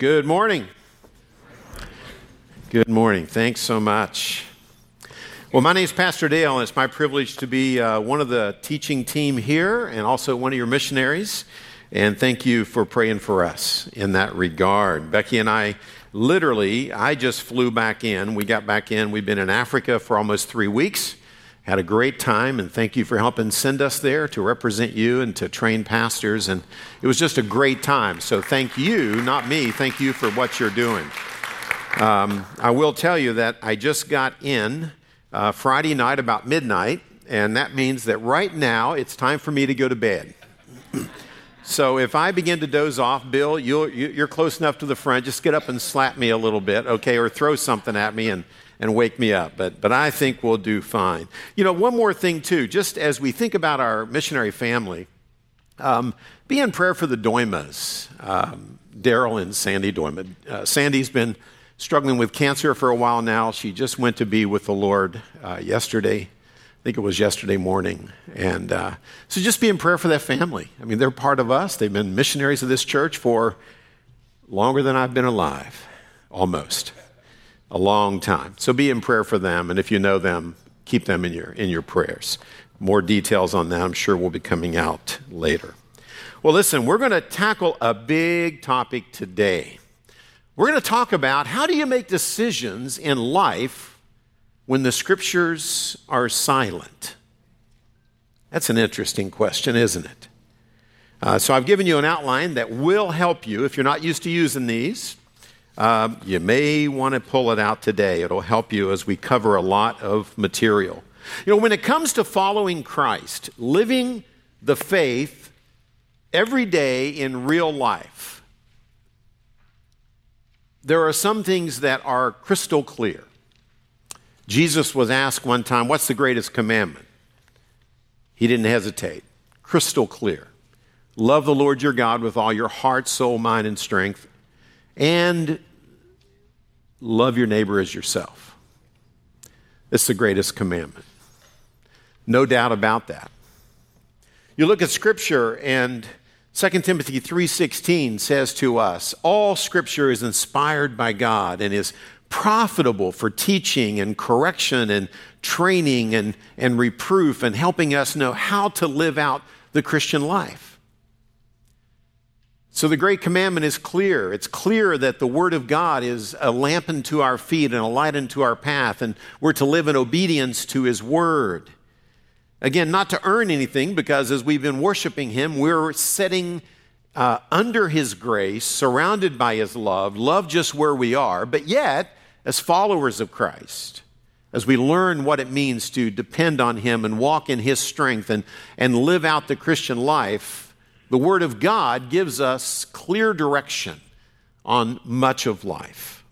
Good morning. Good morning. Thanks so much. Well, my name is Pastor Dale, and it's my privilege to be uh, one of the teaching team here and also one of your missionaries. And thank you for praying for us in that regard. Becky and I literally, I just flew back in. We got back in. We've been in Africa for almost three weeks. Had a great time, and thank you for helping send us there to represent you and to train pastors. And it was just a great time. So thank you, not me, thank you for what you're doing. Um, I will tell you that I just got in uh, Friday night about midnight, and that means that right now it's time for me to go to bed. so if I begin to doze off, Bill, you are close enough to the front. Just get up and slap me a little bit, okay, or throw something at me and and wake me up. But, but I think we'll do fine. You know, one more thing, too, just as we think about our missionary family, um, be in prayer for the Doimas, um, Daryl and Sandy Doima. Uh, Sandy's been struggling with cancer for a while now. She just went to be with the Lord uh, yesterday. I think it was yesterday morning. And uh, so just be in prayer for that family. I mean, they're part of us. They've been missionaries of this church for longer than I've been alive, almost a long time. So be in prayer for them, and if you know them, keep them in your, in your prayers. More details on that, I'm sure, will be coming out later. Well, listen, we're going to tackle a big topic today. We're going to talk about how do you make decisions in life when the scriptures are silent? That's an interesting question, isn't it? Uh, so I've given you an outline that will help you if you're not used to using these uh, you may want to pull it out today. It'll help you as we cover a lot of material. You know, when it comes to following Christ, living the faith every day in real life, there are some things that are crystal clear. Jesus was asked one time, What's the greatest commandment? He didn't hesitate. Crystal clear. Love the Lord your God with all your heart, soul, mind, and strength, and love your neighbor as yourself. It's the greatest commandment. No doubt about that. You look at scripture and 2 Timothy 3:16 says to us, all scripture is inspired by God and is profitable for teaching and correction and training and, and reproof and helping us know how to live out the Christian life. So the great commandment is clear. It's clear that the Word of God is a lamp unto our feet and a light unto our path, and we're to live in obedience to His Word. Again, not to earn anything, because as we've been worshiping Him, we're sitting uh, under His grace, surrounded by His love, love just where we are, but yet, as followers of Christ, as we learn what it means to depend on Him and walk in His strength and, and live out the Christian life, the Word of God gives us clear direction on much of life.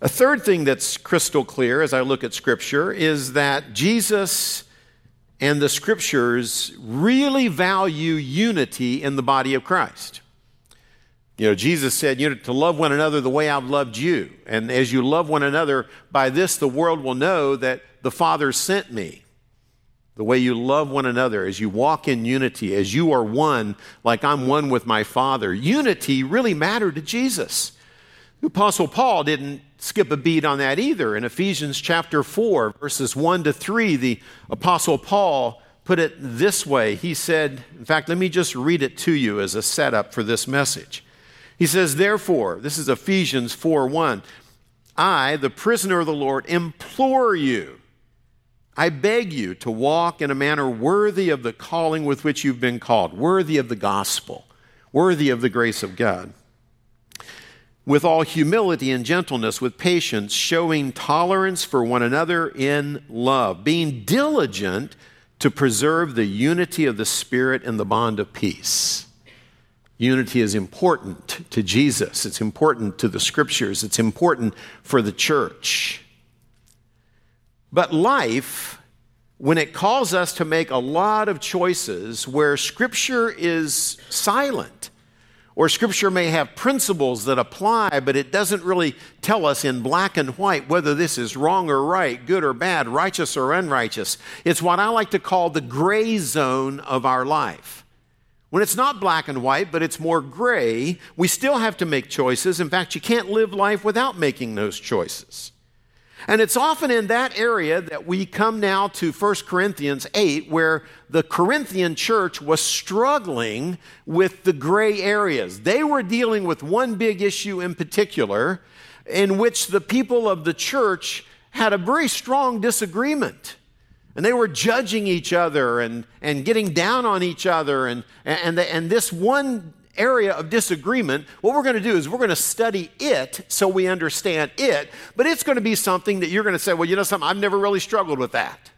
A third thing that's crystal clear as I look at Scripture is that Jesus and the Scriptures really value unity in the body of Christ. You know, Jesus said, you know, to love one another the way I've loved you. And as you love one another, by this the world will know that the Father sent me the way you love one another, as you walk in unity, as you are one, like I'm one with my Father. Unity really mattered to Jesus. The Apostle Paul didn't skip a beat on that either. In Ephesians chapter 4, verses 1 to 3, the Apostle Paul put it this way. He said, in fact, let me just read it to you as a setup for this message. He says, Therefore, this is Ephesians 4 1. I, the prisoner of the Lord, implore you I beg you to walk in a manner worthy of the calling with which you've been called, worthy of the gospel, worthy of the grace of God. With all humility and gentleness, with patience, showing tolerance for one another in love, being diligent to preserve the unity of the Spirit and the bond of peace. Unity is important to Jesus, it's important to the scriptures, it's important for the church. But life, when it calls us to make a lot of choices where Scripture is silent, or Scripture may have principles that apply, but it doesn't really tell us in black and white whether this is wrong or right, good or bad, righteous or unrighteous. It's what I like to call the gray zone of our life, When it's not black and white, but it's more gray, we still have to make choices. In fact, you can't live life without making those choices. And it's often in that area that we come now to 1 Corinthians 8, where the Corinthian church was struggling with the gray areas. They were dealing with one big issue in particular, in which the people of the church had a very strong disagreement. And they were judging each other and, and getting down on each other. And, and, and this one area of disagreement, what we're going to do is we're going to study it so we understand it, but it's going to be something that you're going to say, well, you know something, I've never really struggled with that.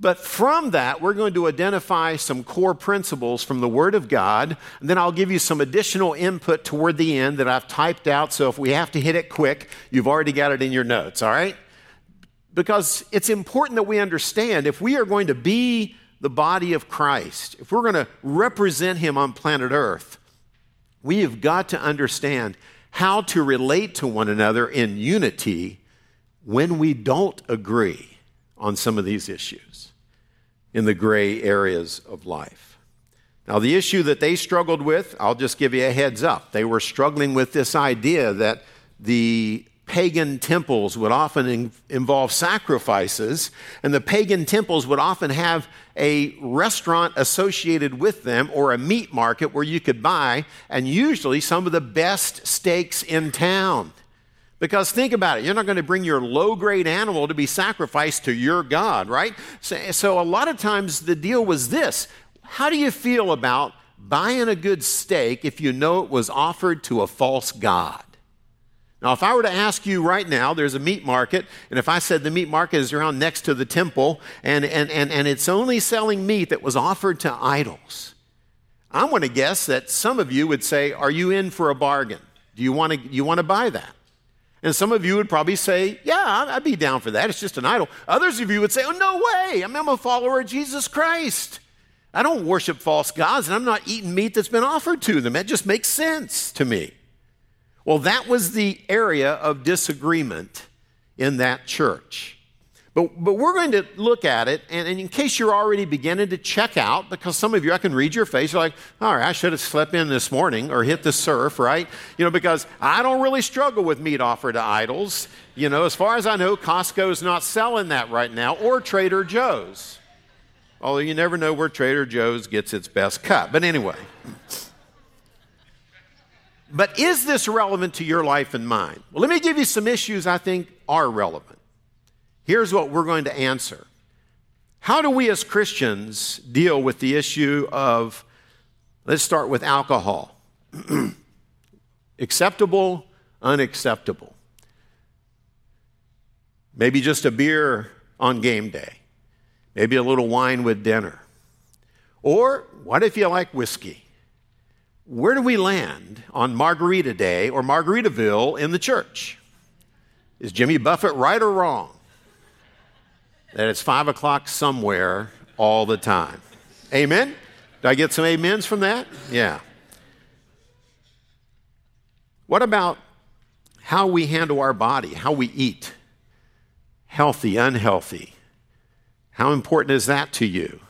But from that, we're going to identify some core principles from the Word of God. And then I'll give you some additional input toward the end that I've typed out. So if we have to hit it quick, you've already got it in your notes, all right? Because it's important that we understand if we are going to be the body of Christ, if we're going to represent Him on planet Earth, we have got to understand how to relate to one another in unity when we don't agree on some of these issues in the gray areas of life. Now, the issue that they struggled with, I'll just give you a heads up. They were struggling with this idea that the pagan temples would often in, involve sacrifices, and the pagan temples would often have a restaurant associated with them or a meat market where you could buy, and usually some of the best steaks in town. Because think about it, you're not going to bring your low grade animal to be sacrificed to your God, right? So, so, a lot of times the deal was this How do you feel about buying a good steak if you know it was offered to a false God? Now, if I were to ask you right now, there's a meat market, and if I said the meat market is around next to the temple, and, and, and, and it's only selling meat that was offered to idols, I'm going to guess that some of you would say, Are you in for a bargain? Do you want to, you want to buy that? And some of you would probably say, Yeah, I'd be down for that. It's just an idol. Others of you would say, Oh, no way. I'm a follower of Jesus Christ. I don't worship false gods, and I'm not eating meat that's been offered to them. That just makes sense to me. Well, that was the area of disagreement in that church. But, but we're going to look at it, and, and, in case you're already beginning to check out, because some of you, I can read your face, you're like, all right, I should have slept in this morning or hit the surf, right? You know, because I don't really struggle with meat offered to idols. You know, as far as I know, Costco's not selling that right now, or Trader Joe's. Although you never know where Trader Joe's gets its best cut. But anyway. But is this relevant to your life and mine? Well, let me give you some issues I think are relevant. Here's what we're going to answer How do we as Christians deal with the issue of, let's start with alcohol? Acceptable, unacceptable. Maybe just a beer on game day. Maybe a little wine with dinner. Or what if you like whiskey? Where do we land on Margarita Day or Margaritaville in the church? Is Jimmy Buffett right or wrong? That it's five o'clock somewhere all the time. Amen? Did I get some amens from that? Yeah. What about how we handle our body, how we eat? Healthy, unhealthy. How important is that to you?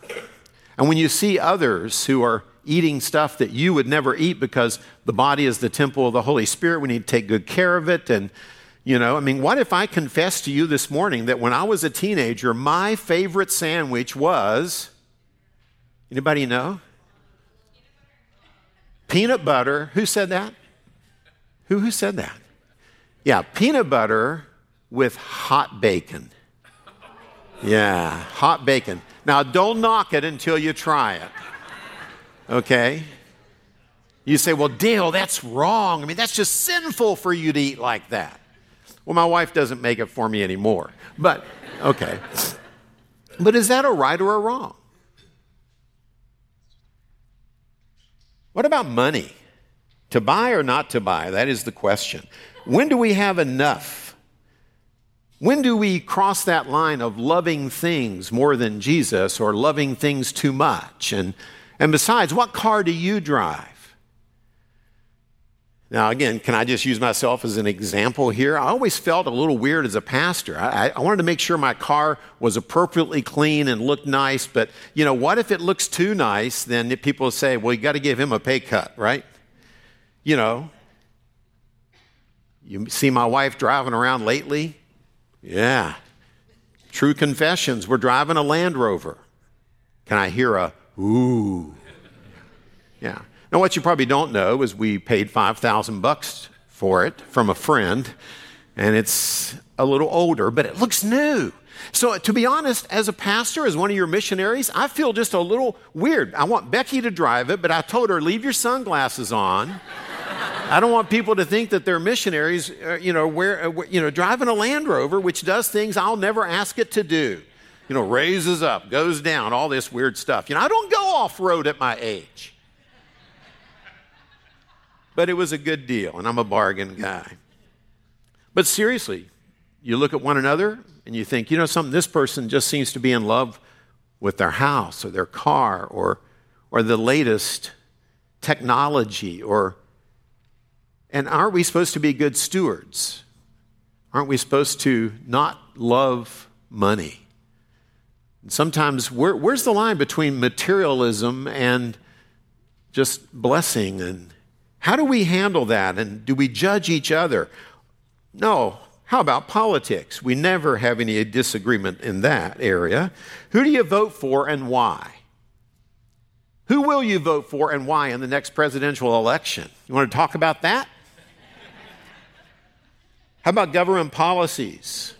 And when you see others who are eating stuff that you would never eat because the body is the temple of the Holy Spirit. We need to take good care of it. And, you know, I mean, what if I confess to you this morning that when I was a teenager, my favorite sandwich was anybody know? Peanut butter. Who said that? Who, who said that? Yeah, peanut butter with hot bacon. Yeah, hot bacon. Now, don't knock it until you try it. Okay? You say, well, Dale, that's wrong. I mean, that's just sinful for you to eat like that. Well, my wife doesn't make it for me anymore. But, okay. But is that a right or a wrong? What about money? To buy or not to buy? That is the question. When do we have enough? When do we cross that line of loving things more than Jesus or loving things too much? And and besides, what car do you drive? Now, again, can I just use myself as an example here? I always felt a little weird as a pastor. I, I, wanted to make sure my car was appropriately clean and looked nice, but you know, what if it looks too nice? Then people say, well, you got to give him a pay cut, right? You know, you see my wife driving around lately? Yeah. True confessions. We're driving a Land Rover. Can I hear a ooh? Yeah. Now, what you probably don't know is we paid 5,000 bucks for it from a friend, and it's a little older, but it looks new. So, to be honest, as a pastor, as one of your missionaries, I feel just a little weird. I want Becky to drive it, but I told her, leave your sunglasses on. I don't want people to think that they're missionaries, uh, you know, where, uh, you know, driving a Land Rover, which does things I'll never ask it to do. You know, raises up, goes down, all this weird stuff. You know, I don't go off road at my age. But it was a good deal, and I'm a bargain guy. But seriously, you look at one another and you think, you know, something, this person just seems to be in love with their house or their car or, or the latest technology or and aren't we supposed to be good stewards? Aren't we supposed to not love money? Sometimes, where, where's the line between materialism and just blessing? And how do we handle that? And do we judge each other? No. How about politics? We never have any disagreement in that area. Who do you vote for and why? Who will you vote for and why in the next presidential election? You want to talk about that? How about government policies?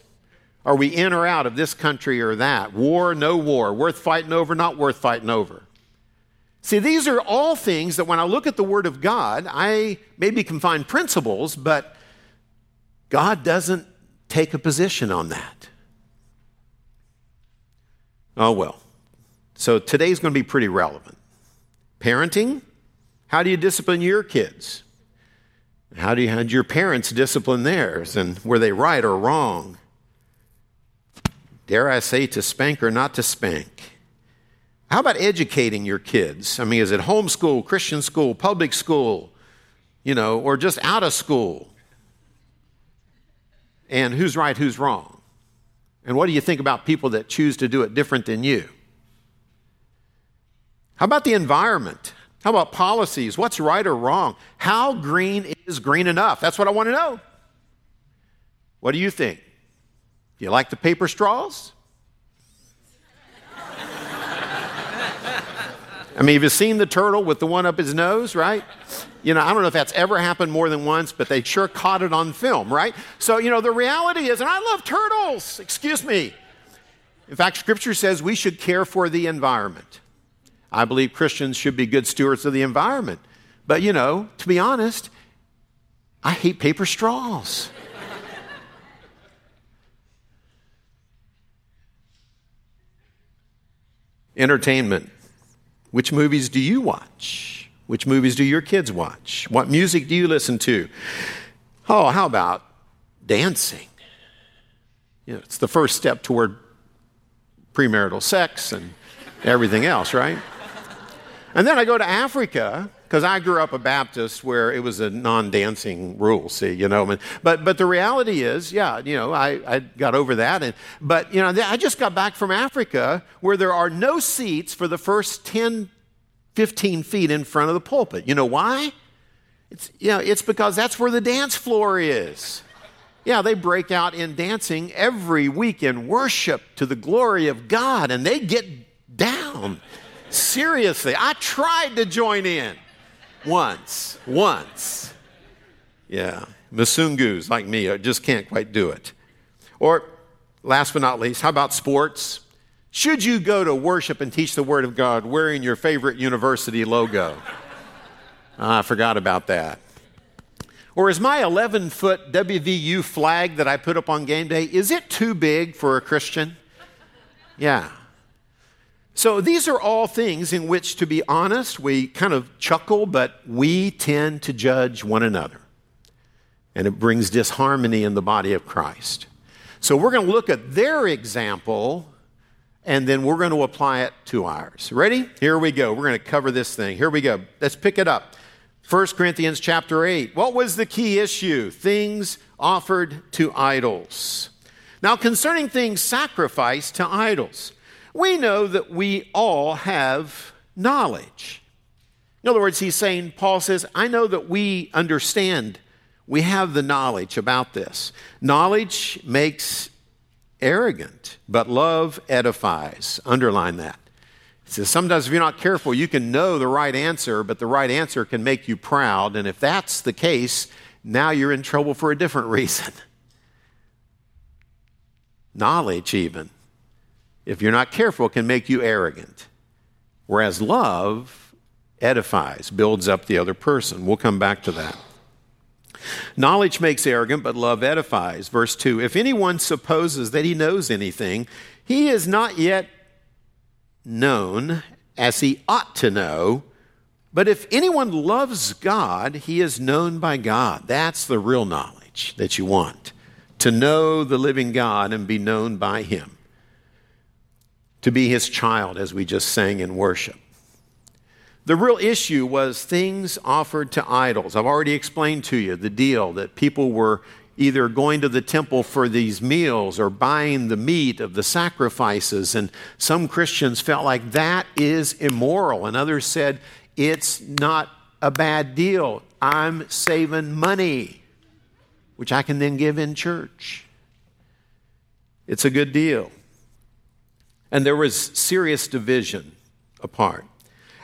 Are we in or out of this country or that? War, no war. Worth fighting over, not worth fighting over. See, these are all things that when I look at the Word of God, I maybe can find principles, but God doesn't take a position on that. Oh, well. So today's going to be pretty relevant. Parenting, how do you discipline your kids? How do you had your parents discipline theirs? And were they right or wrong? Dare I say to spank or not to spank? How about educating your kids? I mean, is it homeschool, Christian school, public school, you know, or just out of school? And who's right, who's wrong? And what do you think about people that choose to do it different than you? How about the environment? How about policies? What's right or wrong? How green is green enough? That's what I want to know. What do you think? You like the paper straws? I mean, have you seen the turtle with the one up his nose, right? You know, I don't know if that's ever happened more than once, but they sure caught it on film, right? So, you know, the reality is, and I love turtles, excuse me. In fact, Scripture says we should care for the environment. I believe Christians should be good stewards of the environment. But, you know, to be honest, I hate paper straws. Entertainment. Which movies do you watch? Which movies do your kids watch? What music do you listen to? Oh, how about dancing? You know, it's the first step toward premarital sex and everything else, right? And then I go to Africa because I grew up a Baptist where it was a non-dancing rule. See, you know, but but the reality is, yeah, you know, I, I got over that, and but you know, I just got back from Africa where there are no seats for the first 10, 15 feet in front of the pulpit. You know why? It's you know, it's because that's where the dance floor is. Yeah, they break out in dancing every week in worship to the glory of God, and they get down. Seriously, I tried to join in once. Once. Yeah. Masungus like me just can't quite do it. Or, last but not least, how about sports? Should you go to worship and teach the Word of God wearing your favorite university logo? Ah, I forgot about that. Or is my 11 foot WVU flag that I put up on game day, is it too big for a Christian? Yeah. So these are all things in which, to be honest, we kind of chuckle, but we tend to judge one another. And it brings disharmony in the body of Christ. So we're going to look at their example and then we're going to apply it to ours. Ready? Here we go. We're going to cover this thing. Here we go. Let's pick it up. 1 Corinthians chapter 8. What was the key issue? Things offered to idols. Now, concerning things sacrificed to idols, we know that we all have knowledge. In other words, he's saying, Paul says, I know that we understand, we have the knowledge about this. Knowledge makes arrogant, but love edifies. Underline that. He says, sometimes if you're not careful, you can know the right answer, but the right answer can make you proud. And if that's the case, now you're in trouble for a different reason. Knowledge, even, if you're not careful, it can make you arrogant. Whereas love edifies, builds up the other person. We'll come back to that. Knowledge makes arrogant, but love edifies. Verse 2 If anyone supposes that he knows anything, he is not yet known as he ought to know. But if anyone loves God, he is known by God. That's the real knowledge that you want to know the living God and be known by him, to be his child, as we just sang in worship. The real issue was things offered to idols. I've already explained to you the deal that people were either going to the temple for these meals or buying the meat of the sacrifices. And some Christians felt like that is immoral, and others said it's not a bad deal. I'm saving money, which I can then give in church. It's a good deal. And there was serious division apart.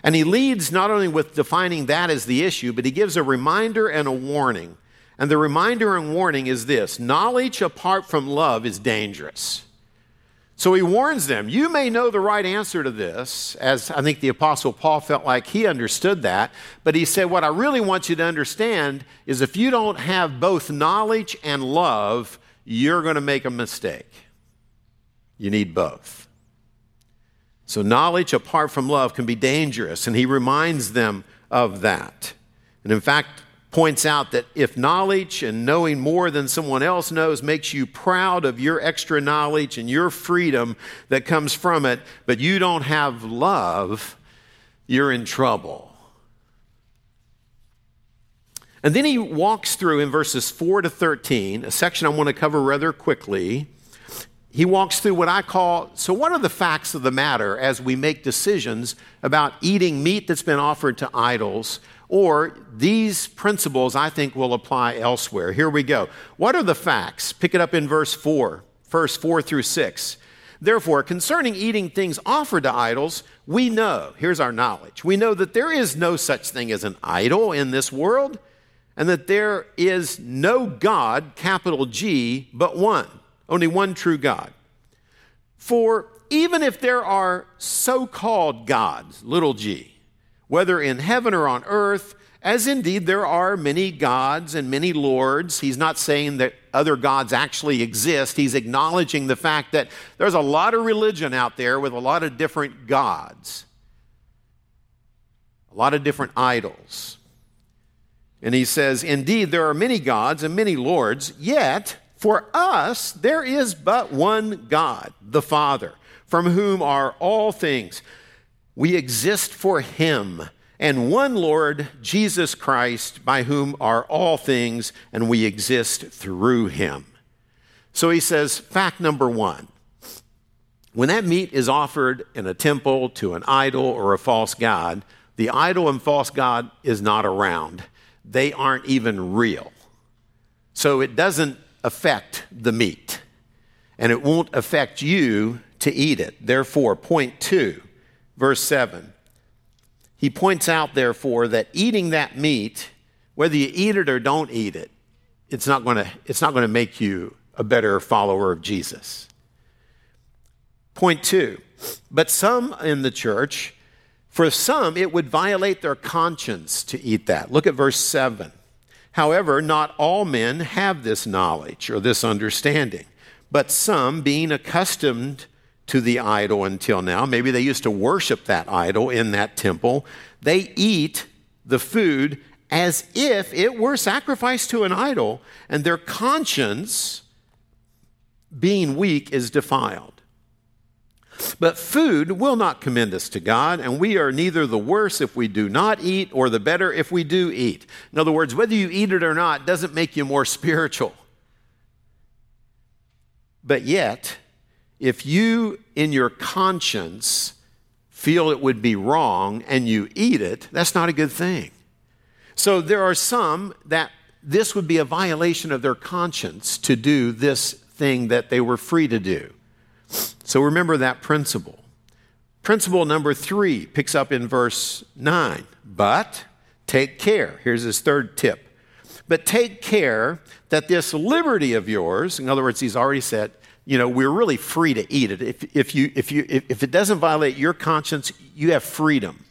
And he leads not only with defining that as the issue, but he gives a reminder and a warning. And the reminder and warning is this knowledge apart from love is dangerous. So he warns them, you may know the right answer to this, as I think the Apostle Paul felt like he understood that. But he said, What I really want you to understand is if you don't have both knowledge and love, you're going to make a mistake. You need both. So, knowledge apart from love can be dangerous, and he reminds them of that. And in fact, points out that if knowledge and knowing more than someone else knows makes you proud of your extra knowledge and your freedom that comes from it, but you don't have love, you're in trouble. And then he walks through in verses 4 to 13, a section I want to cover rather quickly he walks through what I call so, what are the facts of the matter as we make decisions about eating meat that's been offered to idols? Or these principles I think will apply elsewhere. Here we go. What are the facts? Pick it up in verse 4, verse 4 through 6. Therefore, concerning eating things offered to idols, we know, here's our knowledge, we know that there is no such thing as an idol in this world, and that there is no God, capital G, but one only one true God. For even if there are so called gods, little g, whether in heaven or on earth, as indeed there are many gods and many lords, he's not saying that other gods actually exist. He's acknowledging the fact that there's a lot of religion out there with a lot of different gods, a lot of different idols. And he says, Indeed, there are many gods and many lords, yet for us, there is but one God, the Father, from whom are all things. We exist for Him, and one Lord, Jesus Christ, by whom are all things, and we exist through Him. So he says, fact number one when that meat is offered in a temple to an idol or a false god, the idol and false god is not around. They aren't even real. So it doesn't affect the meat, and it won't affect you to eat it. Therefore, point two, verse 7. He points out, therefore, that eating that meat, whether you eat it or don't eat it, it's not going to, it's not going to make you a better follower of Jesus. Point two, but some in the church, for some, it would violate their conscience to eat that. Look at verse 7. However, not all men have this knowledge or this understanding, but some, being accustomed to the idol until now, maybe they used to worship that idol in that temple, they eat the food as if it were sacrificed to an idol, and their conscience, being weak, is defiled. But food will not commend us to God, and we are neither the worse if we do not eat or the better if we do eat. In other words, whether you eat it or not doesn't make you more spiritual. But yet, if you in your conscience feel it would be wrong and you eat it, that's not a good thing. So there are some that this would be a violation of their conscience to do this thing that they were free to do. So remember that principle. Principle number three picks up in verse 9. But take care. Here's his third tip. But take care that this liberty of yours, in other words, he's already said, you know, we're really free to eat it. If, if, you, if, you, if it doesn't violate your conscience, you have freedom.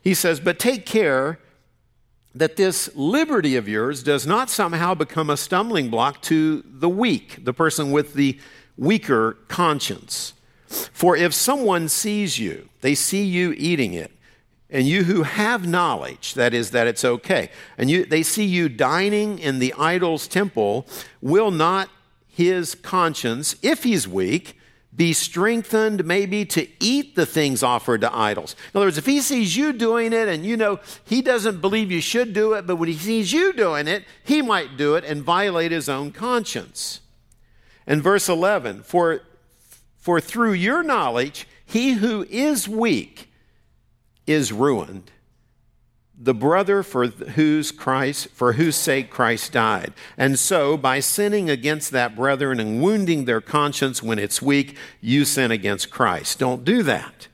He says, but take care that this liberty of yours does not somehow become a stumbling block to the weak, the person with the weaker conscience. For if someone sees you, they see you eating it, and you who have knowledge, that is, that it's okay, and you, they see you dining in the idol's temple, will not his conscience, if he's weak, be strengthened maybe to eat the things offered to idols. In other words, if he sees you doing it and you know he doesn't believe you should do it, but when he sees you doing it, he might do it and violate his own conscience. And verse 11, for, for through your knowledge, he who is weak is ruined the brother for whose Christ for whose sake Christ died. And so by sinning against that brethren and wounding their conscience when it's weak, you sin against Christ. Don't do that.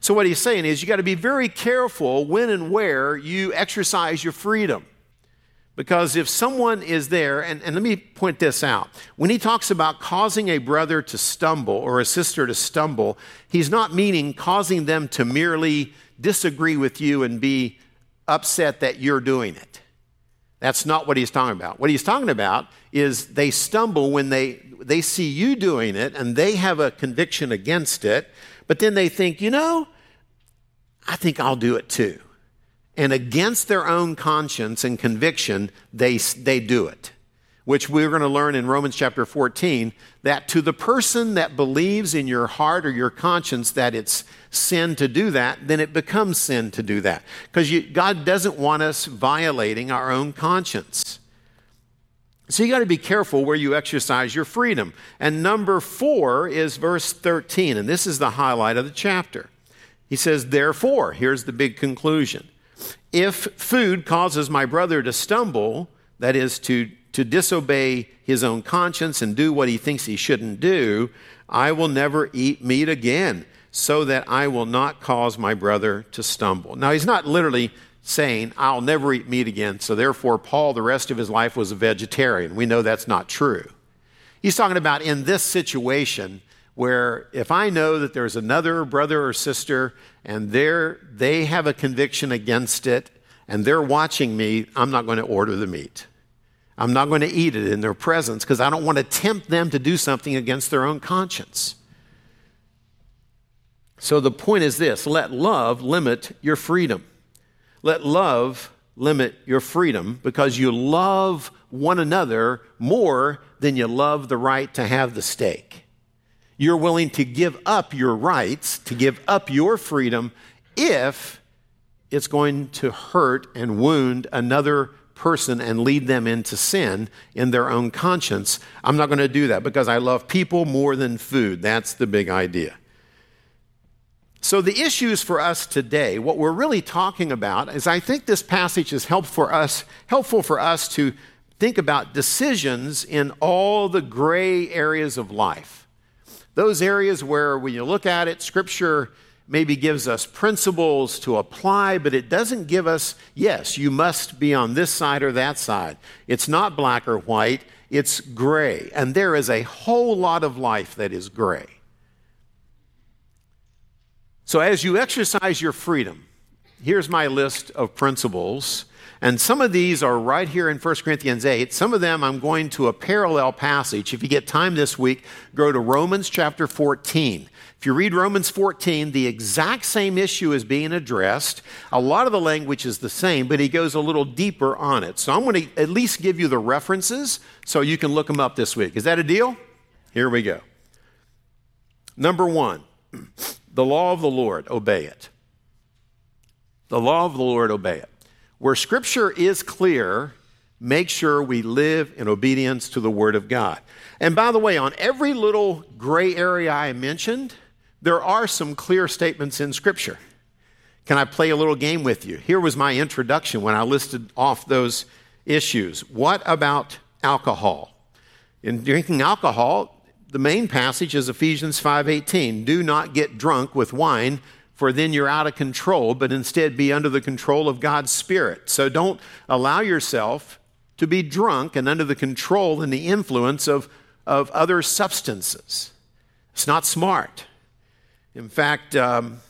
So what he's saying is you got to be very careful when and where you exercise your freedom. Because if someone is there, and, and let me point this out. When he talks about causing a brother to stumble or a sister to stumble, he's not meaning causing them to merely disagree with you and be upset that you're doing it. That's not what he's talking about. What he's talking about is they stumble when they, they see you doing it and they have a conviction against it, but then they think, you know, I think I'll do it too. And against their own conscience and conviction, they, they do it which we're going to learn in Romans chapter 14, that to the person that believes in your heart or your conscience that it's sin to do that, then it becomes sin to do that. Because God doesn't want us violating our own conscience. So you got to be careful where you exercise your freedom. And number four is verse 13, and this is the highlight of the chapter. He says, Therefore, here's the big conclusion. If food causes my brother to stumble, that is, to to disobey his own conscience and do what he thinks he shouldn't do, I will never eat meat again, so that I will not cause my brother to stumble. Now, he's not literally saying, I'll never eat meat again, so therefore, Paul, the rest of his life, was a vegetarian. We know that's not true. He's talking about in this situation where if I know that there's another brother or sister and they're, they have a conviction against it and they're watching me, I'm not going to order the meat. I'm not going to eat it in their presence because I don't want to tempt them to do something against their own conscience. So the point is this let love limit your freedom. Let love limit your freedom because you love one another more than you love the right to have the steak. You're willing to give up your rights, to give up your freedom if it's going to hurt and wound another person and lead them into sin in their own conscience. I'm not going to do that because I love people more than food. That's the big idea. So, the issues for us today, what we're really talking about is I think this passage is help for us, helpful for us to think about decisions in all the gray areas of life. Those areas where, when you look at it, Scripture maybe gives us principles to apply, but it doesn't give us, yes, you must be on this side or that side. It's not black or white, it's gray. And there is a whole lot of life that is gray. So as you exercise your freedom, here's my list of principles. And some of these are right here in 1 Corinthians 8. Some of them I'm going to a parallel passage. If you get time this week, go to Romans chapter 14. If you read Romans 14, the exact same issue is being addressed. A lot of the language is the same, but he goes a little deeper on it. So I'm going to at least give you the references so you can look them up this week. Is that a deal? Here we go. Number one the law of the Lord, obey it. The law of the Lord, obey it. Where scripture is clear, make sure we live in obedience to the word of God. And by the way, on every little gray area I mentioned, there are some clear statements in scripture. Can I play a little game with you? Here was my introduction when I listed off those issues. What about alcohol? In drinking alcohol, the main passage is Ephesians 5:18. Do not get drunk with wine, for then you're out of control, but instead be under the control of God's Spirit. So don't allow yourself to be drunk and under the control and the influence of, of other substances. It's not smart. In fact, um,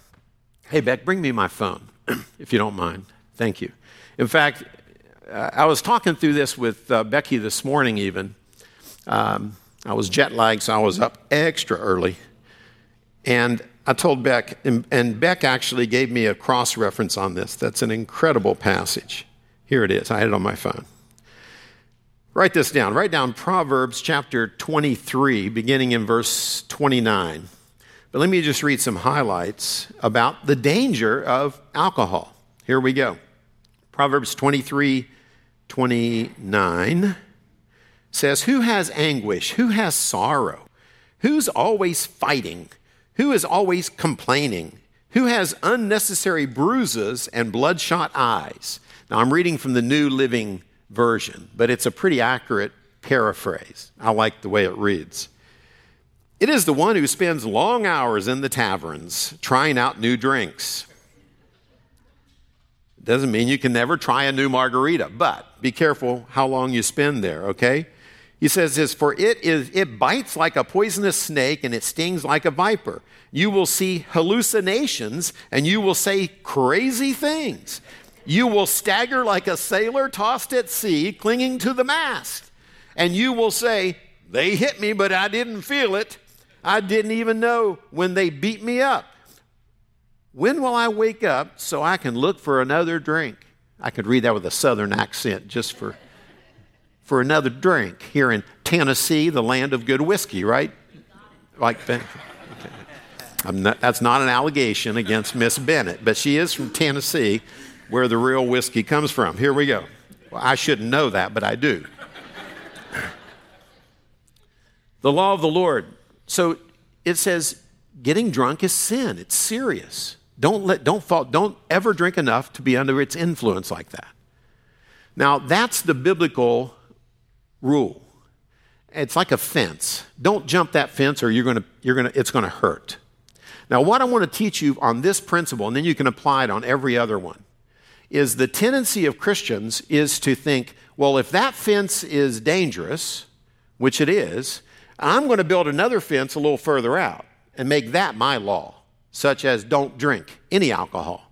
hey, Beck, bring me my phone, if you don't mind. Thank you. In fact, uh, I was talking through this with uh, Becky this morning, even. Um, I was jet lagged, so I was up extra early. And I told Beck, and, Beck actually gave me a cross reference on this. That's an incredible passage. Here it is. I had it on my phone. Write this down. Write down Proverbs chapter 23, beginning in verse 29. But let me just read some highlights about the danger of alcohol. Here we go. Proverbs 23, 29 says, Who has anguish? Who has sorrow? Who's always fighting? Who is always complaining? Who has unnecessary bruises and bloodshot eyes? Now, I'm reading from the New Living Version, but it's a pretty accurate paraphrase. I like the way it reads. It is the one who spends long hours in the taverns trying out new drinks. Doesn't mean you can never try a new margarita, but be careful how long you spend there, okay? He says this, for it is it bites like a poisonous snake and it stings like a viper. You will see hallucinations and you will say crazy things. You will stagger like a sailor tossed at sea, clinging to the mast. And you will say, They hit me, but I didn't feel it. I didn't even know when they beat me up. When will I wake up so I can look for another drink? I could read that with a southern accent just for for another drink here in Tennessee, the land of good whiskey, right? Like, okay. not, that's not an allegation against Miss Bennett, but she is from Tennessee, where the real whiskey comes from. Here we go. Well, I shouldn't know that, but I do. the law of the Lord. So it says getting drunk is sin. It's serious. Don't let don't fall, don't ever drink enough to be under its influence like that. Now, that's the biblical rule. It's like a fence. Don't jump that fence or you're gonna, you're gonna, it's going to hurt. Now, what I want to teach you on this principle, and then you can apply it on every other one, is the tendency of Christians is to think, well, if that fence is dangerous, which it is, I'm going to build another fence a little further out and make that my law, such as don't drink any alcohol.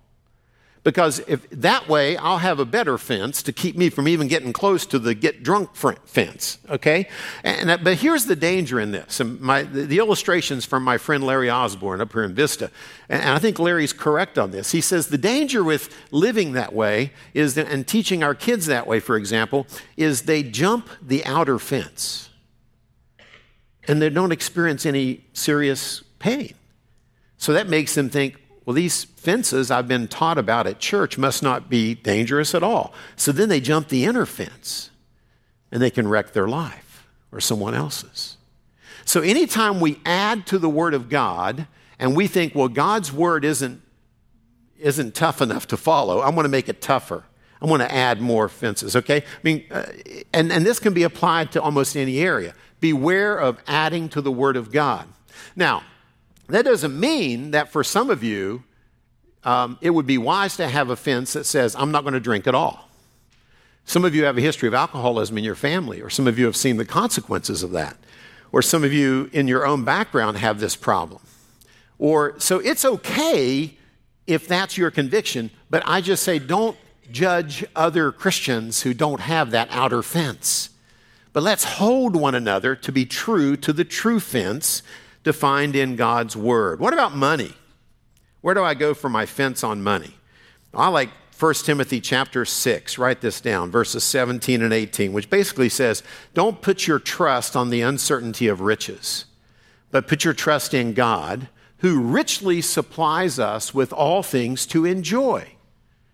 Because if that way, I'll have a better fence to keep me from even getting close to the get drunk fence. Okay, and, uh, but here's the danger in this. And my, the, illustrations from my friend Larry Osborne up here in Vista, and, and, I think Larry's correct on this. He says the danger with living that way is that, and teaching our kids that way, for example, is they jump the outer fence, and they don't experience any serious pain. So that makes them think, well, these fences I've been taught about at church must not be dangerous at all. So then they jump the inner fence and they can wreck their life or someone else's. So anytime we add to the Word of God and we think, well, God's Word isn't, isn't tough enough to follow, I want to make it tougher. I want to add more fences, okay? I mean, uh, and, and this can be applied to almost any area. Beware of adding to the Word of God. Now, that doesn't mean that for some of you, um, it would be wise to have a fence that says, I'm not going to drink at all. Some of you have a history of alcoholism in your family, or some of you have seen the consequences of that, or some of you in your own background have this problem. Or so it's okay if that's your conviction, but I just say don't judge other Christians who don't have that outer fence. But let's hold one another to be true to the true fence defined in God's Word. What about money? Where do I go for my fence on money? I like 1 Timothy chapter 6. Write this down, verses 17 and 18, which basically says, Don't put your trust on the uncertainty of riches, but put your trust in God, who richly supplies us with all things to enjoy.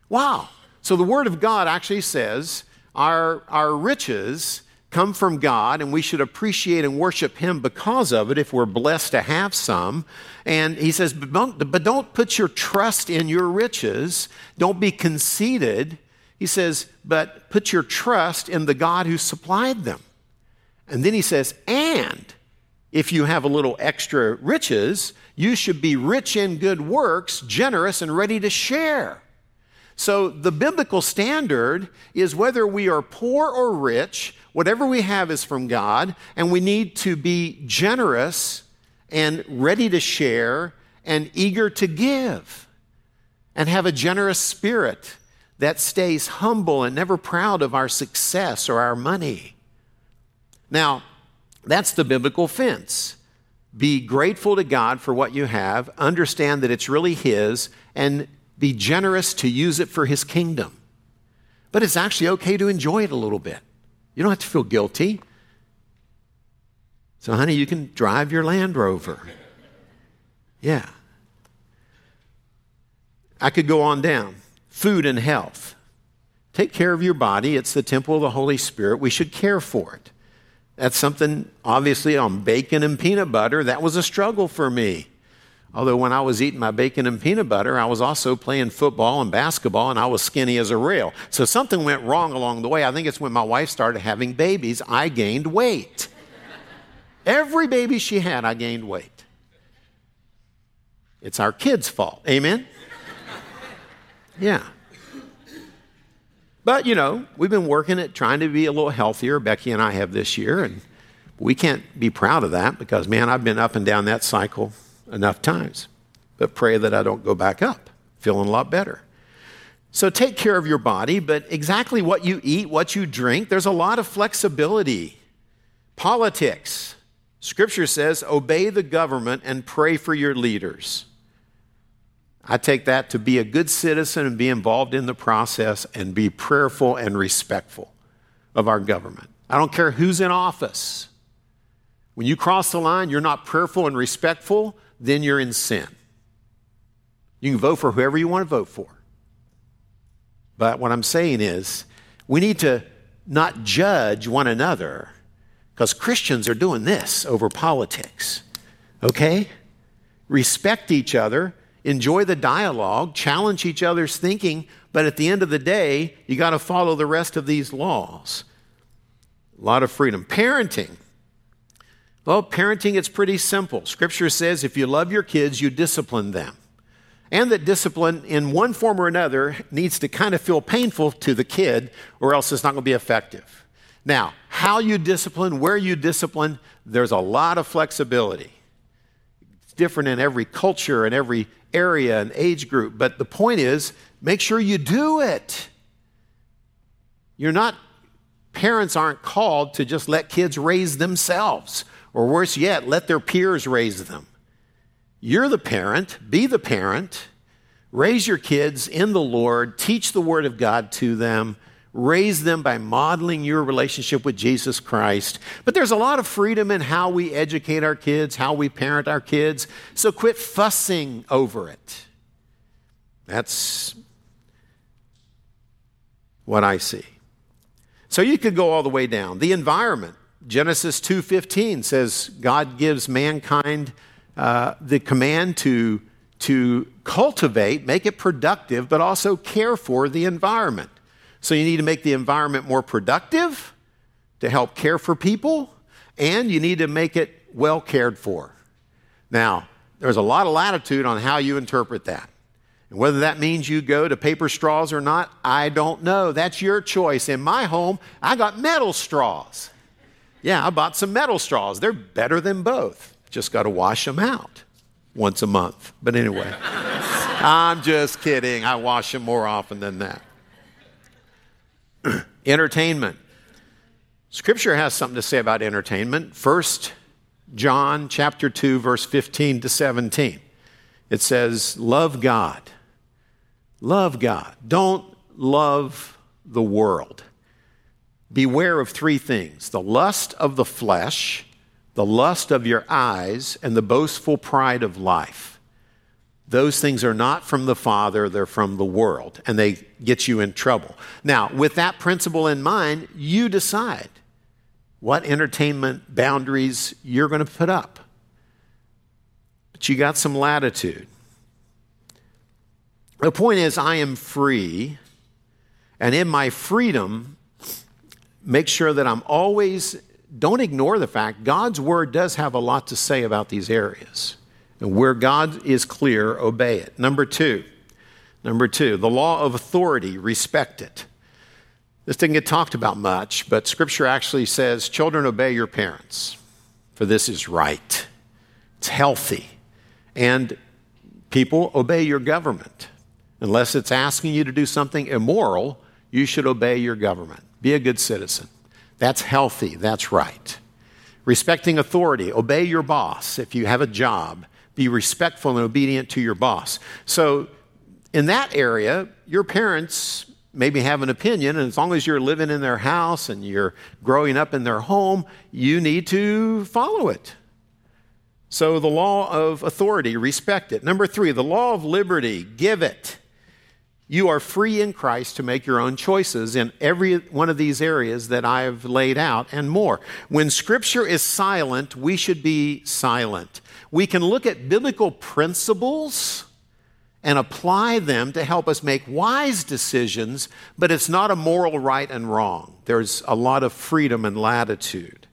Wow. So the Word of God actually says our, our riches come from God, and we should appreciate and worship Him because of it if we're blessed to have some. And He says, but don't, but don't put your trust in your riches, don't be conceited. He says, but put your trust in the God who supplied them. And then He says, and if you have a little extra riches, you should be rich in good works, generous, and ready to share. So the biblical standard is whether we are poor or rich, whatever we have is from God, and we need to be generous and ready to share and eager to give and have a generous spirit that stays humble and never proud of our success or our money. Now, that's the biblical fence. Be grateful to God for what you have, understand that it's really His, and be generous to use it for his kingdom. But it's actually okay to enjoy it a little bit. You don't have to feel guilty. So, honey, you can drive your Land Rover. Yeah. I could go on down. Food and health. Take care of your body. It's the temple of the Holy Spirit. We should care for it. That's something, obviously, on bacon and peanut butter, that was a struggle for me. Although when I was eating my bacon and peanut butter, I was also playing football and basketball and I was skinny as a rail. So something went wrong along the way. I think it's when my wife started having babies, I gained weight. Every baby she had, I gained weight. It's our kids' fault. Amen? Yeah. But, you know, we've been working at trying to be a little healthier. Becky and I have this year, and we can't be proud of that because, man, I've been up and down that cycle enough times, but pray that I don't go back up, feeling a lot better. So take care of your body, but exactly what you eat, what you drink, there's a lot of flexibility. Politics. Scripture says, obey the government and pray for your leaders. I take that to be a good citizen and be involved in the process and be prayerful and respectful of our government. I don't care who's in office. When you cross the line, you're not prayerful and respectful, then you're in sin. You can vote for whoever you want to vote for. But what I'm saying is, we need to not judge one another because Christians are doing this over politics. Okay? Respect each other, enjoy the dialogue, challenge each other's thinking, but at the end of the day, you got to follow the rest of these laws. A lot of freedom. Parenting. Well, parenting, it's pretty simple. Scripture says if you love your kids, you discipline them. And that discipline, in one form or another, needs to kind of feel painful to the kid, or else it's not going to be effective. Now, how you discipline, where you discipline, there's a lot of flexibility. It's different in every culture and every area and age group. But the point is, make sure you do it. You're not, parents aren't called to just let kids raise themselves or worse yet, let their peers raise them. You're the parent, be the parent, raise your kids in the Lord, teach the Word of God to them, raise them by modeling your relationship with Jesus Christ. But there's a lot of freedom in how we educate our kids, how we parent our kids, so quit fussing over it. That's what I see. So you could go all the way down. The environment. Genesis 2:15 says God gives mankind uh, the command to, to cultivate, make it productive, but also care for the environment. So you need to make the environment more productive to help care for people, and you need to make it well cared for. Now, there's a lot of latitude on how you interpret that. And whether that means you go to paper straws or not, I don't know. That's your choice. In my home, I got metal straws. Yeah, I bought some metal straws. They're better than both. Just got to wash them out once a month. But anyway, I'm just kidding. I wash them more often than that. entertainment. Scripture has something to say about entertainment. First John chapter 2 verse 15 to 17. It says, "Love God. Love God. Don't love the world." Beware of three things the lust of the flesh, the lust of your eyes, and the boastful pride of life. those things are not from the Father, they're from the world, and they get you in trouble. Now, with that principle in mind, you decide what entertainment boundaries you're going to put up. But you got some latitude. The point is, I am free, and in my freedom, make sure that I'm always, don't ignore the fact God's word does have a lot to say about these areas. And where God is clear, obey it. Number two, number two, the law of authority, respect it. This didn't get talked about much, but scripture actually says, children, obey your parents, for this is right. It's healthy. And people, obey your government. Unless it's asking you to do something immoral, you should obey your government. Be a good citizen. That's healthy. That's right. Respecting authority, obey your boss. If you have a job, be respectful and obedient to your boss. So, in that area, your parents maybe have an opinion, and as long as you're living in their house and you're growing up in their home, you need to follow it. So, the law of authority, respect it. Number three, the law of liberty, give it. You are free in Christ to make your own choices in every one of these areas that I have laid out and more. When Scripture is silent, we should be silent. We can look at biblical principles and apply them to help us make wise decisions, but it's not a moral right and wrong. There's a lot of freedom and latitude.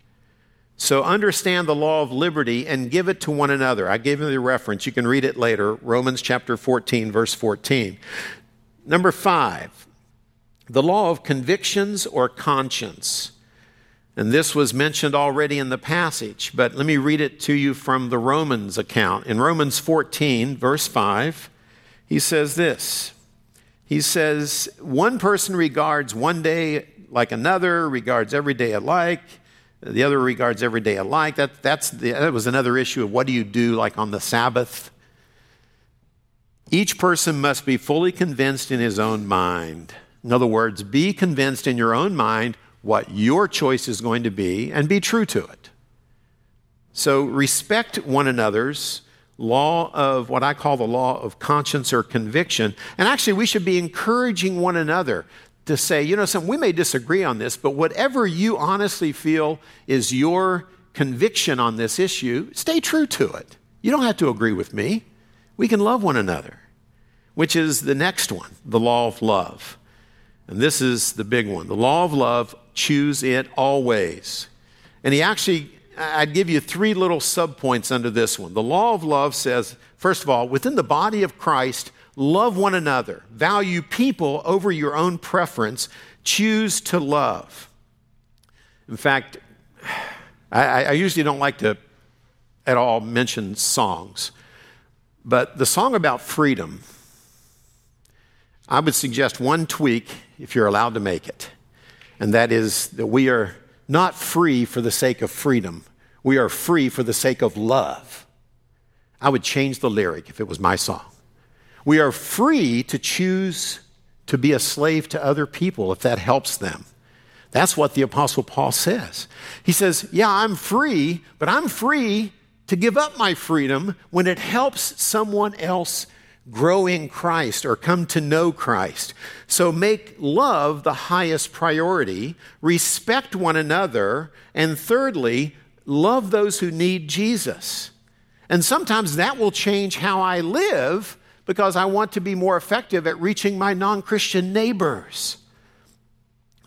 So understand the law of liberty and give it to one another. I gave you the reference. You can read it later. Romans chapter 14, verse 14. Number five, the law of convictions or conscience. And this was mentioned already in the passage, but let me read it to you from the Romans account. In Romans 14, verse 5, he says this He says, One person regards one day like another, regards every day alike. The other regards every day alike. That, that's the, that was another issue of what do you do like on the Sabbath? Each person must be fully convinced in his own mind. In other words, be convinced in your own mind what your choice is going to be and be true to it. So respect one another's law of what I call the law of conscience or conviction. And actually, we should be encouraging one another to say, you know, some, we may disagree on this, but whatever you honestly feel is your conviction on this issue, stay true to it. You don't have to agree with me we can love one another, which is the next one, the law of love. And this is the big one. The law of love, choose it always. And he actually, I'd give you three little subpoints under this one. The law of love says, first of all, within the body of Christ, love one another, value people over your own preference, choose to love. In fact, I, I usually don't like to at all mention songs. But the song about freedom, I would suggest one tweak if you're allowed to make it, and that is that we are not free for the sake of freedom, we are free for the sake of love. I would change the lyric if it was my song. We are free to choose to be a slave to other people if that helps them. That's what the Apostle Paul says. He says, Yeah, I'm free, but I'm free to give up my freedom when it helps someone else grow in Christ or come to know Christ. So make love the highest priority, respect one another, and thirdly, love those who need Jesus. And sometimes that will change how I live because I want to be more effective at reaching my non-Christian neighbors.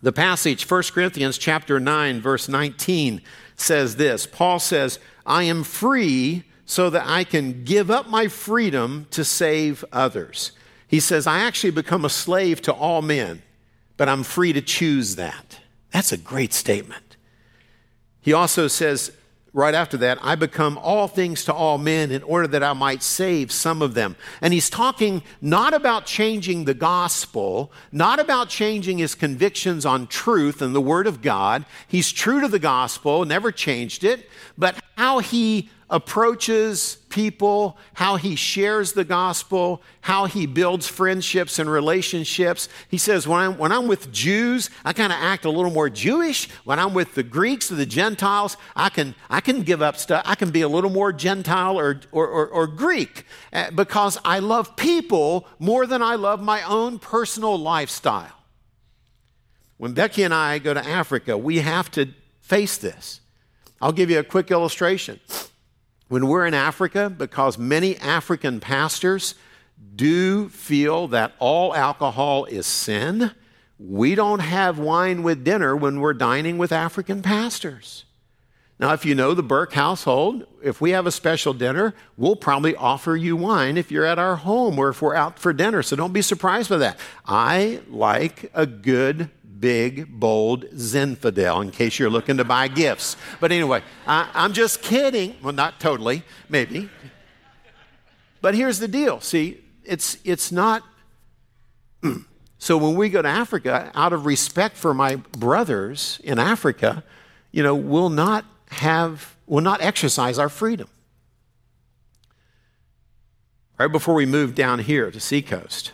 The passage 1 Corinthians chapter 9 verse 19 says this. Paul says, I am free so that I can give up my freedom to save others. He says, I actually become a slave to all men, but I'm free to choose that. That's a great statement. He also says, right after that, I become all things to all men in order that I might save some of them. And he's talking not about changing the gospel, not about changing his convictions on truth and the word of God. He's true to the gospel, never changed it, but how he approaches people, how he shares the gospel, how he builds friendships and relationships. He says, when I'm, when I'm with Jews, I kind of act a little more Jewish. When I'm with the Greeks or the Gentiles, I can, I can give up stuff. I can be a little more Gentile or, or, or, or Greek uh, because I love people more than I love my own personal lifestyle. When Becky and I go to Africa, we have to face this. I'll give you a quick illustration. When we're in Africa, because many African pastors do feel that all alcohol is sin, we don't have wine with dinner when we're dining with African pastors. Now, if you know the Burke household, if we have a special dinner, we'll probably offer you wine if you're at our home or if we're out for dinner. So don't be surprised by that. I like a good big, bold Zinfandel in case you're looking to buy gifts. But anyway, I, I'm just kidding. Well, not totally, maybe. But here's the deal see, it's, it's not. so when we go to Africa, out of respect for my brothers in Africa, you know, we'll not have, we'll not exercise our freedom. Right before we moved down here to Seacoast,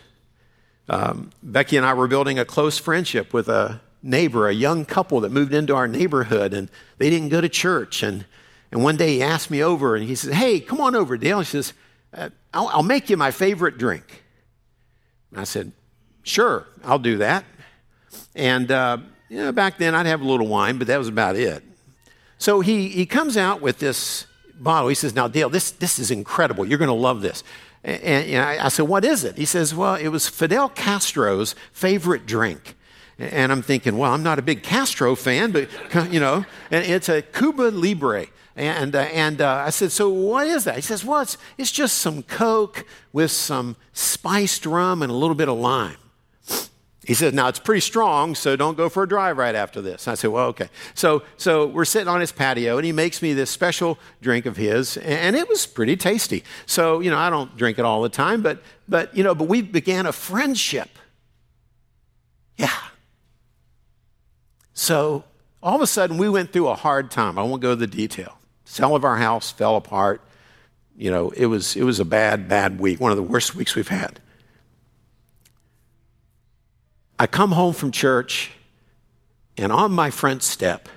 um, Becky and I were building a close friendship with a neighbor, a young couple that moved into our neighborhood, and they didn't go to church. And, and one day he asked me over, and he says, Hey, come on over, Dale. He says, uh, I'll, I'll make you my favorite drink. And I said, Sure, I'll do that. And uh, you know, back then I'd have a little wine, but that was about it. So he, he comes out with this bottle. He says, Now, Dale, this, this is incredible. You're going to love this. And, and I, I said, What is it? He says, Well, it was Fidel Castro's favorite drink. And I'm thinking, well, I'm not a big Castro fan, but, you know, and it's a Cuba Libre. And, uh, and uh, I said, so what is that? He says, well, it's, it's just some Coke with some spiced rum and a little bit of lime. He says, now it's pretty strong, so don't go for a drive right after this. I said, well, okay. So, so we're sitting on his patio, and he makes me this special drink of his, and it was pretty tasty. So, you know, I don't drink it all the time, but, but you know, but we began a friendship. Yeah. So all of a sudden, we went through a hard time. I won't go into the detail. Sale of our house fell apart. You know, it was, it was a bad, bad week, one of the worst weeks we've had. I come home from church, and on my front step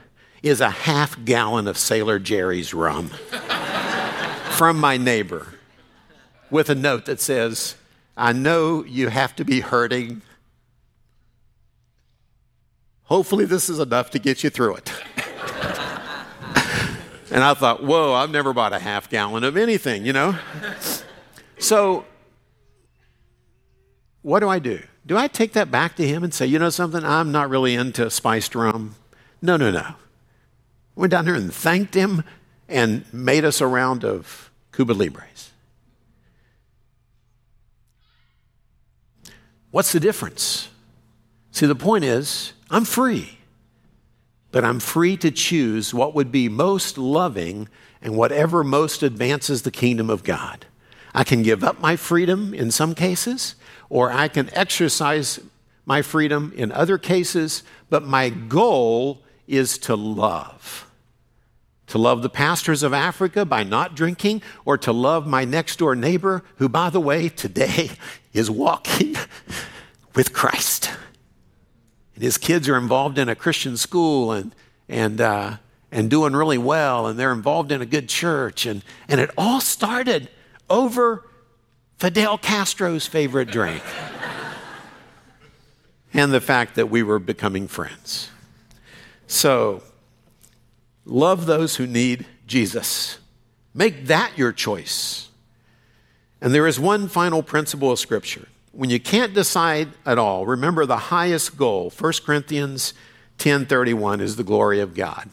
is a half gallon of Sailor Jerry's rum from my neighbor with a note that says, I know you have to be hurting. Hopefully, this is enough to get you through it. and I thought, whoa, I've never bought a half gallon of anything, you know? So, what do I do? Do I take that back to him and say, you know something, I'm not really into spiced rum? No, no, no. Went down there and thanked him and made us a round of Cuba Libres. What's the difference? See, the point is, I'm free, but I'm free to choose what would be most loving and whatever most advances the kingdom of God. I can give up my freedom in some cases, or I can exercise my freedom in other cases, but my goal is to love. To love the pastors of Africa by not drinking, or to love my next door neighbor, who, by the way, today is walking with Christ. And his kids are involved in a Christian school and, and, uh, and doing really well, and they're involved in a good church. And, and it all started over Fidel Castro's favorite drink, and the fact that we were becoming friends. So, love those who need Jesus. Make that your choice. And there is one final principle of Scripture. When you can't decide at all, remember the highest goal, 1 Corinthians 10:31 is the glory of God.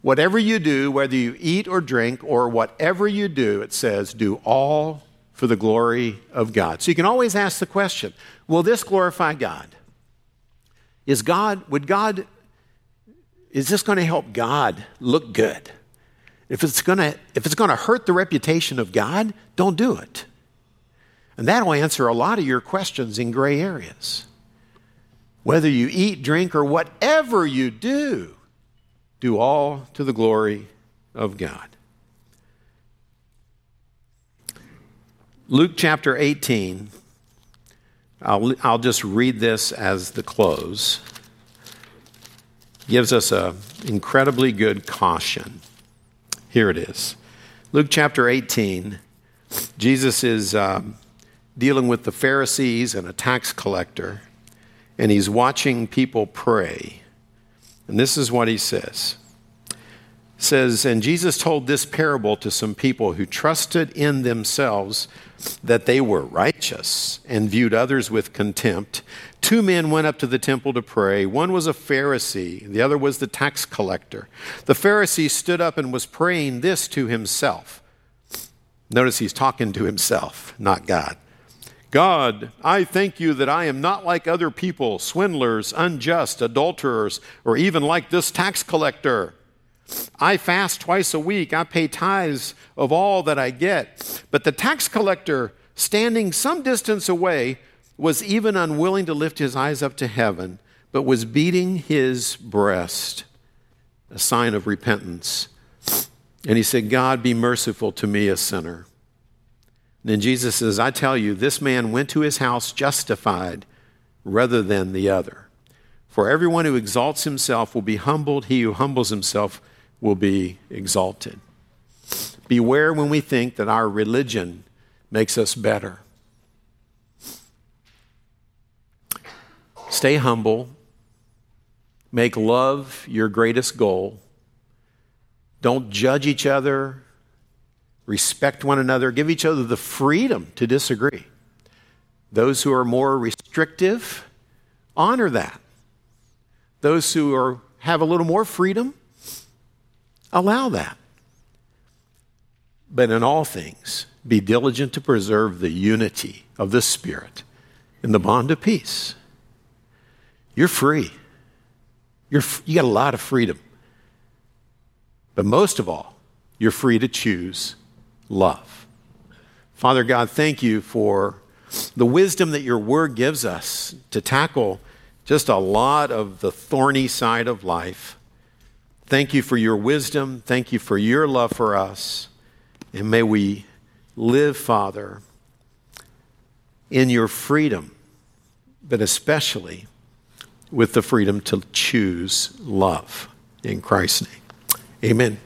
Whatever you do, whether you eat or drink or whatever you do, it says, do all for the glory of God. So you can always ask the question will this glorify God? Is God, would God, is this going to help God look good? If it's going to, if it's going to hurt the reputation of God, don't do it. And that'll answer a lot of your questions in gray areas. Whether you eat, drink, or whatever you do, do all to the glory of God. Luke chapter 18, I'll, I'll just read this as the close, gives us an incredibly good caution. Here it is. Luke chapter 18, Jesus is um, dealing with the Pharisees and a tax collector, and he's watching people pray. And this is what he says says, And Jesus told this parable to some people who trusted in themselves that they were righteous and viewed others with contempt. Two men went up to the temple to pray. One was a Pharisee, the other was the tax collector. The Pharisee stood up and was praying this to himself. Notice he's talking to himself, not God. God, I thank you that I am not like other people, swindlers, unjust, adulterers, or even like this tax collector. I fast twice a week. I pay tithes of all that I get. But the tax collector, standing some distance away, was even unwilling to lift his eyes up to heaven, but was beating his breast, a sign of repentance. And he said, God, be merciful to me, a sinner. And then Jesus says, I tell you, this man went to his house justified rather than the other. For everyone who exalts himself will be humbled, he who humbles himself will be exalted. Beware when we think that our religion makes us better. Stay humble. Make love your greatest goal. Don't judge each other. Respect one another. Give each other the freedom to disagree. Those who are more restrictive, honor that. Those who are, have a little more freedom, allow that. But in all things, be diligent to preserve the unity of the Spirit in the bond of peace. You're free. You're, you got a lot of freedom. But most of all, you're free to choose love. Father God, thank you for the wisdom that your word gives us to tackle just a lot of the thorny side of life. Thank you for your wisdom. Thank you for your love for us. And may we live, Father, in your freedom, but especially with the freedom to choose love. In Christ's name, amen.